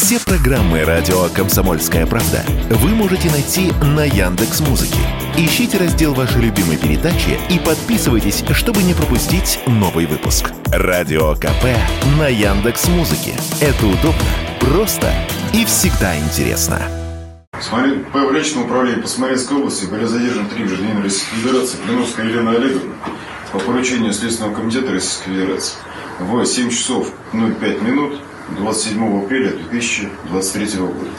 Все программы радио Комсомольская правда вы можете найти на Яндекс Музыке. Ищите раздел вашей любимой передачи и подписывайтесь, чтобы не пропустить новый выпуск. Радио КП на Яндекс Музыке. Это удобно, просто и всегда интересно. Смотри, по личному управлению по Смоленской области были задержаны три гражданина Российской Федерации Клиновская Елена Олеговна по поручению Следственного комитета Российской Федерации в 7 часов 05 минут 27 апреля 2023 года.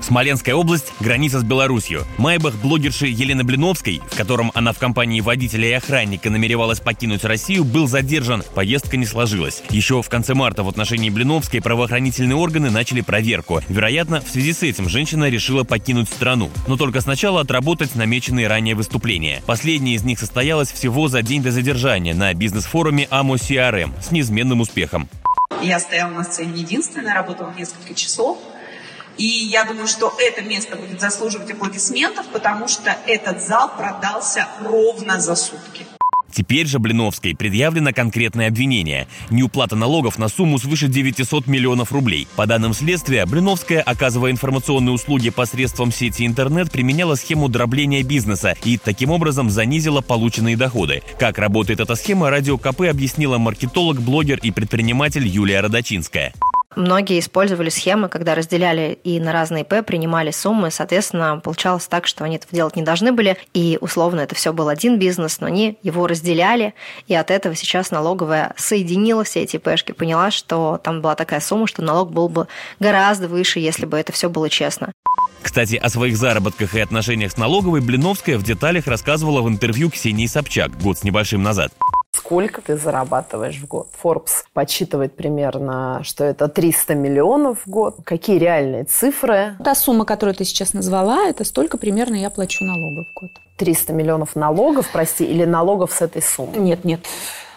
Смоленская область – граница с Беларусью. Майбах блогерши Елены Блиновской, в котором она в компании водителя и охранника намеревалась покинуть Россию, был задержан. Поездка не сложилась. Еще в конце марта в отношении Блиновской правоохранительные органы начали проверку. Вероятно, в связи с этим женщина решила покинуть страну. Но только сначала отработать намеченные ранее выступления. Последнее из них состоялось всего за день до задержания на бизнес-форуме АМО CRM с неизменным успехом. Я стояла на сцене единственная, работала несколько часов. И я думаю, что это место будет заслуживать аплодисментов, потому что этот зал продался ровно за сутки. Теперь же Блиновской предъявлено конкретное обвинение – неуплата налогов на сумму свыше 900 миллионов рублей. По данным следствия, Блиновская, оказывая информационные услуги посредством сети интернет, применяла схему дробления бизнеса и таким образом занизила полученные доходы. Как работает эта схема, Радио КП объяснила маркетолог, блогер и предприниматель Юлия Родочинская. Многие использовали схемы, когда разделяли и на разные П, принимали суммы, соответственно, получалось так, что они этого делать не должны были, и условно это все был один бизнес, но они его разделяли, и от этого сейчас налоговая соединила все эти Пшки, поняла, что там была такая сумма, что налог был бы гораздо выше, если бы это все было честно. Кстати, о своих заработках и отношениях с налоговой Блиновская в деталях рассказывала в интервью Ксении Собчак год с небольшим назад. Сколько ты зарабатываешь в год? Forbes подсчитывает примерно, что это 300 миллионов в год. Какие реальные цифры? Та сумма, которую ты сейчас назвала, это столько примерно я плачу налогов в год. 300 миллионов налогов, прости, или налогов с этой суммы? Нет, нет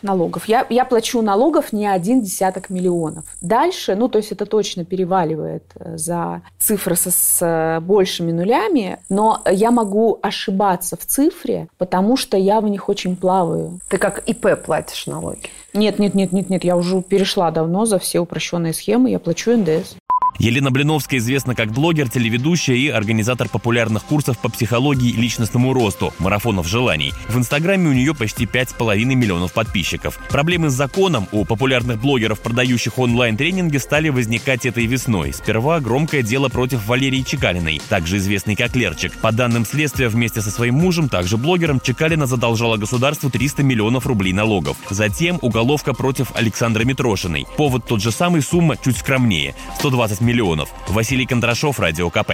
налогов. Я, я плачу налогов не один десяток миллионов. Дальше, ну, то есть это точно переваливает э, за цифры со, с э, большими нулями, но я могу ошибаться в цифре, потому что я в них очень плаваю. Ты как ИП платишь налоги? Нет, нет, нет, нет, нет, я уже перешла давно за все упрощенные схемы, я плачу НДС. Елена Блиновская известна как блогер, телеведущая и организатор популярных курсов по психологии и личностному росту, марафонов желаний. В Инстаграме у нее почти 5,5 миллионов подписчиков. Проблемы с законом у популярных блогеров, продающих онлайн-тренинги, стали возникать этой весной. Сперва громкое дело против Валерии Чекалиной, также известной как Лерчик. По данным следствия, вместе со своим мужем, также блогером, Чекалина задолжала государству 300 миллионов рублей налогов. Затем уголовка против Александра Митрошиной. Повод тот же самый, сумма чуть скромнее – 120 миллионов. Василий Кондрашов, Радио КП.